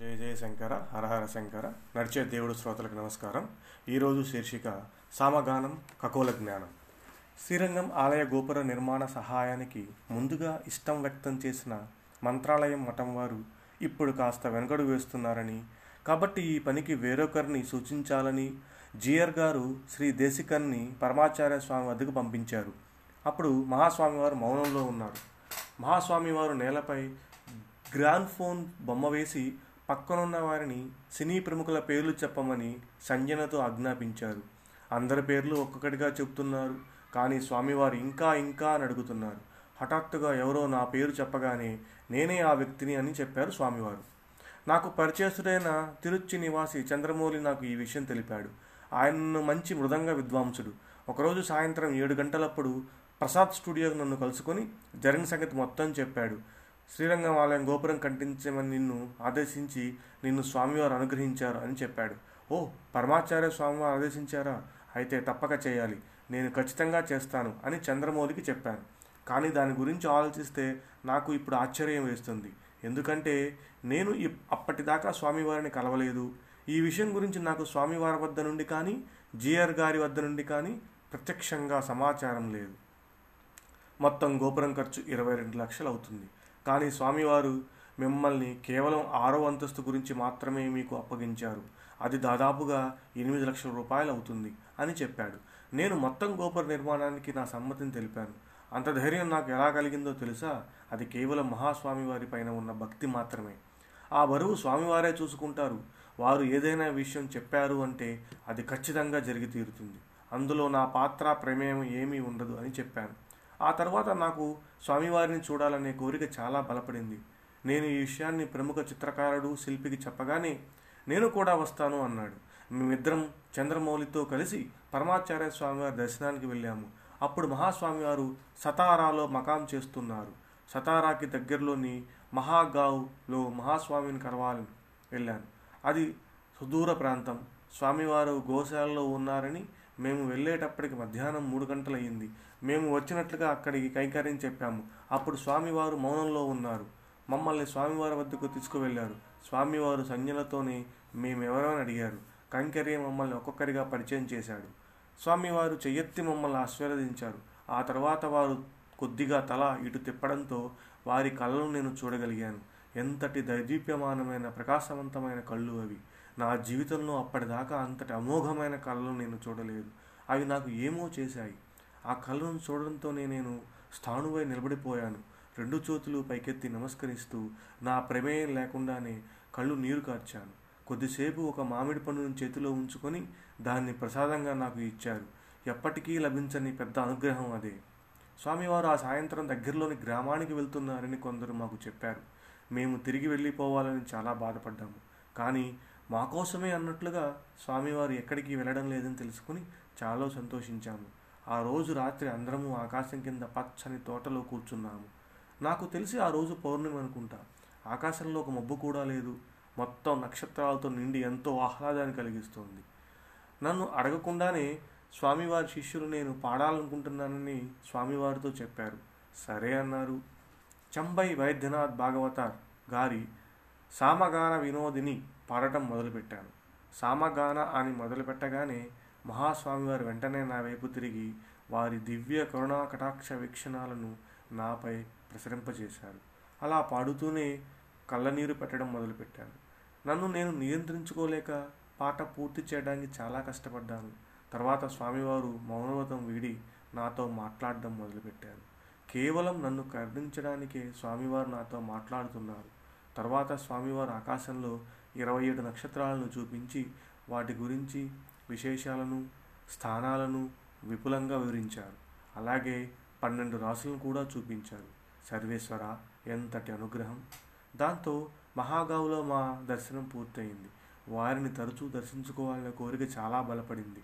జయ జయ శంకర హరహర శంకర నడిచే దేవుడు శ్రోతలకు నమస్కారం. ఈరోజు శీర్షిక సామగానం ఖగోళ జ్ఞానం. శ్రీరంగం ఆలయ గోపుర నిర్మాణ సహాయానికి ముందుగా ఇష్టం వ్యక్తం చేసిన మంత్రాలయం మఠం వారు ఇప్పుడు కాస్త వెనుకడు వేస్తున్నారని కాబట్టి ఈ పనికి వేరొకరిని సూచించాలని జియర్ గారు శ్రీ దేశికర్ని పరమాచార్య స్వామి వద్దకు పంపించారు. అప్పుడు మహాస్వామి వారు మౌనంలో ఉన్నారు. మహాస్వామి వారు నేలపై గ్రాండ్ ఫోన్ బొమ్మ వేసి పక్కనున్న వారిని సినీ ప్రముఖుల పేర్లు చెప్పమని సంజనతో ఆజ్ఞాపించారు. అందరి పేర్లు ఒక్కొక్కటిగా చెప్తున్నారు కానీ స్వామివారు ఇంకా ఇంకా అని అడుగుతున్నారు. హఠాత్తుగా ఎవరో నా పేరు చెప్పగానే నేనే ఆ వ్యక్తిని అని చెప్పారు స్వామివారు. నాకు పరిచయస్తుడైన తిరుచి నివాసి చంద్రమౌళి నాకు ఈ విషయం తెలిపాడు. ఆయనను మంచి మృదంగ విద్వాంసుడు. ఒకరోజు సాయంత్రం ఏడు గంటలప్పుడు ప్రసాద్ స్టూడియోకి నన్ను కలుసుకొని జరిగిన సంగతి మొత్తం చెప్పాడు. శ్రీరంగం ఆలయం గోపురం కట్టించమని నిన్ను ఆదేశించి నిన్ను స్వామివారు అనుగ్రహించారు అని చెప్పాడు. ఓ పరమాచార్య స్వామివారు ఆదేశించారా? అయితే తప్పక చేయాలి. నేను ఖచ్చితంగా చేస్తాను అని చంద్రమౌళికి చెప్పాను. కానీ దాని గురించి ఆలోచిస్తే నాకు ఇప్పుడు ఆశ్చర్యం వేస్తుంది. ఎందుకంటే నేను ఇప్- అప్పటిదాకా స్వామివారిని కలవలేదు. ఈ విషయం గురించి నాకు స్వామివారి వద్ద నుండి కానీ జిఆర్ గారి వద్ద నుండి కానీ ప్రత్యక్షంగా సమాచారం లేదు. మొత్తం గోపురం ఖర్చు ఇరవై రెండు లక్షలు అవుతుంది. కానీ స్వామివారు మిమ్మల్ని కేవలం ఆరో అంతస్తు గురించి మాత్రమే మీకు అప్పగించారు. అది దాదాపుగా ఎనిమిది లక్షల రూపాయలు అవుతుంది అని చెప్పాడు. నేను మొత్తం గోపుర నిర్మాణానికి నా సమ్మతిని తెలిపాను. అంత ధైర్యం నాకు ఎలా కలిగిందో తెలుసా? అది కేవలం మహాస్వామి వారి పైన ఉన్న భక్తి మాత్రమే. ఆ బరువు స్వామివారే చూసుకుంటారు. వారు ఏదైనా విషయం చెప్పారు అంటే అది ఖచ్చితంగా జరిగి తీరుతుంది. అందులో నా పాత్ర ప్రమేయం ఏమీ ఉండదు అని చెప్పాను. ఆ తర్వాత నాకు స్వామివారిని చూడాలనే కోరిక చాలా బలపడింది. నేను ఈ విషయాన్ని ప్రముఖ చిత్రకారుడు శిల్పికి చెప్పగానే నేను కూడా వస్తాను అన్నాడు. మేమిద్దరం చంద్రమౌళితో కలిసి పరమాచార్య స్వామివారి దర్శనానికి వెళ్ళాము. అప్పుడు మహాస్వామివారు సతారాలో మకాం చేస్తున్నారు. సతారాకి దగ్గరలోని మహాగావ్లో మహాస్వామిని కలవాలని వెళ్ళాను. అది సుదూర ప్రాంతం. స్వామివారు గోశాలలో ఉన్నారని మేము వెళ్ళేటప్పటికి మధ్యాహ్నం మూడు గంటలయ్యింది. మేము వచ్చినట్లుగా అక్కడికి కైకార్యం చెప్పాము. అప్పుడు స్వామివారు మౌనంలో ఉన్నారు. మమ్మల్ని స్వామివారి వద్దకు తీసుకువెళ్ళారు. స్వామివారు సంజ్ఞలతోనే మేమెవరని అడిగారు. కైంకర్యం మమ్మల్ని ఒక్కొక్కరిగా పరిచయం చేశాడు. స్వామివారు చెయ్యెత్తి మమ్మల్ని ఆశీర్వదించారు. ఆ తర్వాత వారు కొద్దిగా తల ఇటు తిప్పడంతో వారి కళ్ళను నేను చూడగలిగాను. ఎంతటి దైదీప్యమానమైన ప్రకాశవంతమైన కళ్ళు అవి. నా జీవితంలో అప్పటిదాకా అంతటి అమోఘమైన కళలు నేను చూడలేదు. అవి నాకు ఏమో చేశాయి. ఆ కళ్ళను చూడడంతోనే నేను స్థానువై నిలబడిపోయాను. రెండు చేతులు పైకెత్తి నమస్కరిస్తూ నా ప్రమేయం లేకుండానే కళ్ళు నీరు కార్చాను. కొద్దిసేపు ఒక మామిడి పండును చేతిలో ఉంచుకొని దాన్ని ప్రసాదంగా నాకు ఇచ్చారు. ఎప్పటికీ లభించని పెద్ద అనుగ్రహం అదే. స్వామివారు ఆ సాయంత్రం దగ్గరలోని గ్రామానికి వెళ్తున్నారని కొందరు మాకు చెప్పారు. మేము తిరిగి వెళ్ళిపోవాలని చాలా బాధపడ్డాము. కానీ మా కోసమే అన్నట్లుగా స్వామివారు ఎక్కడికి వెళ్ళడం లేదని తెలుసుకుని చాలా సంతోషించాము. ఆ రోజు రాత్రి అందరము ఆకాశం కింద పచ్చని తోటలో కూర్చున్నాము. నాకు తెలిసి ఆ రోజు పౌర్ణమి అనుకుంటా. ఆకాశంలో ఒక మబ్బు కూడా లేదు. మొత్తం నక్షత్రాలతో నిండి ఎంతో ఆహ్లాదాన్ని కలిగిస్తోంది. నన్ను అడగకుండానే స్వామివారి శిష్యులు నేను పాడాలనుకుంటున్నానని స్వామివారితో చెప్పారు. సరే అన్నారు. చంబై వైద్యనాథ్ భాగవతార్ గారి సామగాన వినోదిని పాడటం మొదలుపెట్టాను. సామగాన అని మొదలుపెట్టగానే మహాస్వామివారు వెంటనే నా వైపు తిరిగి వారి దివ్య కరుణా కటాక్ష వీక్షణాలను నాపై ప్రసరింపజేశారు. అలా పాడుతూనే కళ్ళనీరు పెట్టడం మొదలుపెట్టాను. నన్ను నేను నియంత్రించుకోలేక పాట పూర్తి చేయడానికి చాలా కష్టపడ్డాను. తర్వాత స్వామివారు మౌనవ్రతం వీడి నాతో మాట్లాడడం మొదలుపెట్టారు. కేవలం నన్ను కరుణించడానికే స్వామివారు నాతో మాట్లాడుతున్నారు. తర్వాత స్వామివారు ఆకాశంలో ఇరవై ఏడు నక్షత్రాలను చూపించి వాటి గురించి విశేషాలను స్థానాలను విపులంగా వివరించారు. అలాగే పన్నెండు రాసులను కూడా చూపించారు. సర్వేశ్వర ఎంతటి అనుగ్రహం! దాంతో మహాగావులో మా దర్శనం పూర్తయింది. వారిని తరచూ దర్శించుకోవాలనే కోరిక చాలా బలపడింది.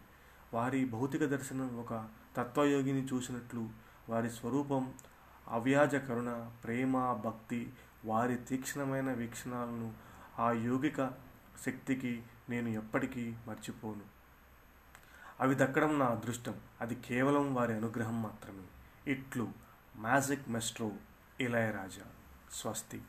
వారి భౌతిక దర్శనం ఒక తత్వయోగిని చూసినట్లు వారి స్వరూపం అవ్యాజ కరుణ ప్రేమ భక్తి వారి తీక్షణమైన వీక్షణాలను ఆ యోగిక శక్తికి నేను ఎప్పటికీ మర్చిపోను. అవి దక్కడం నా అదృష్టం. అది కేవలం వారి అనుగ్రహం మాత్రమే. ఇట్లు మ్యాజిక్ మెస్ట్రో ఇళయరాజా. స్వస్తి.